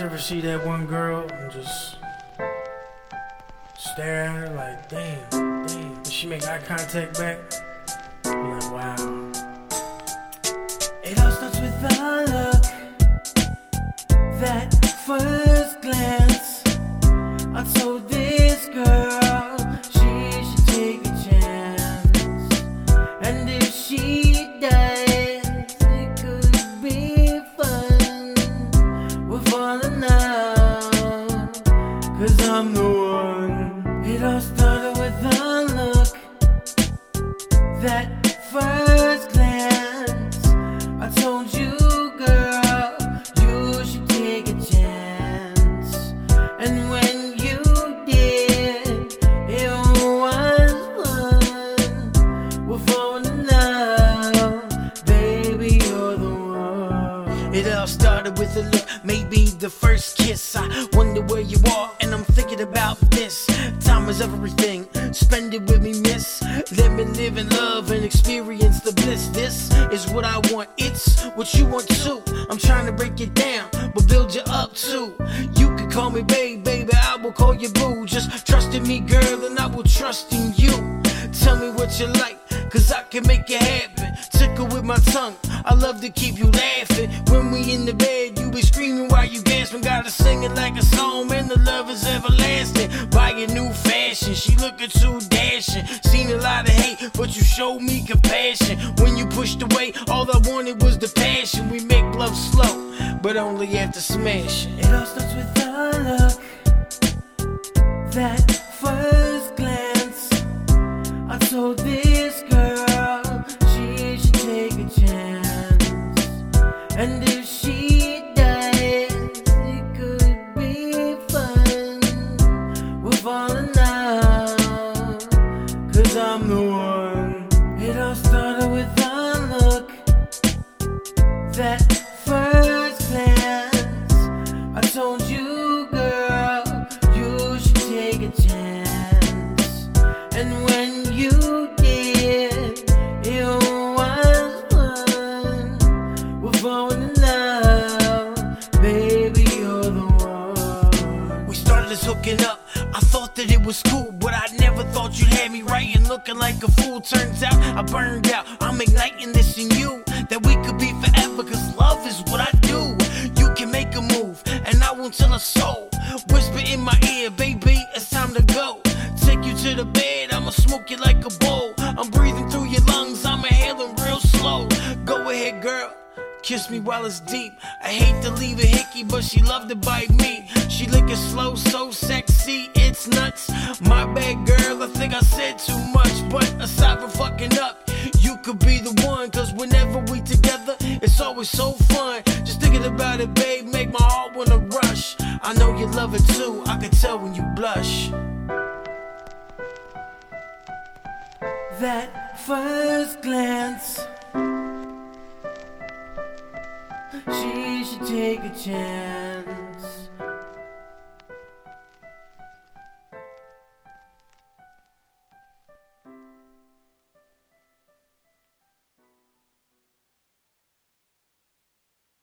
ever see that one girl and just stare at her like, damn, damn, and she make eye contact back? First glance. I told you, with a look, maybe the first kiss. I wonder where you are, and I'm thinking about this. Time is everything, spend it with me, miss. Let me live in love and experience the bliss. This is what I want, it's what you want too. I'm trying to break it down, but build you up too. You can call me babe, baby, I will call you boo. Just trust in me, girl, and I will trust in you. Tell me what you like, cause I can make it happen. With my tongue, I love to keep you laughing. When we in the bed, you be screaming while you gasping. Gotta sing it like a song, man, the love is everlasting. Buy new fashion, she looking too dashing. Seen a lot of hate, but you showed me compassion. When you pushed away, all I wanted was the passion. We make love slow, but only after smashing. It all starts with a look. That And if she dies, it could be fun. We're falling out. Cause I'm the one. It all started with a look. That hooking up. I thought that it was cool, but I never thought you'd have me and looking like a fool. Turns out I burned out. I'm igniting this in you. That we could be forever, cause love is what I do. You can make a move, and I won't tell a soul. Whisper in my ear, baby, it's time to go. Take you to the bed, I'ma smoke you like a bowl. I'm breathing through Kiss me while it's deep. I hate to leave a hickey, but she loved to bite me. She lick it slow, so sexy, it's nuts. My bad girl, I think I said too much. But aside from fucking up, you could be the one. Cause whenever we together, it's always so fun. Just thinking about it, babe, make my heart wanna rush. I know you love it too, I can tell when you blush. That first glance. take a chance.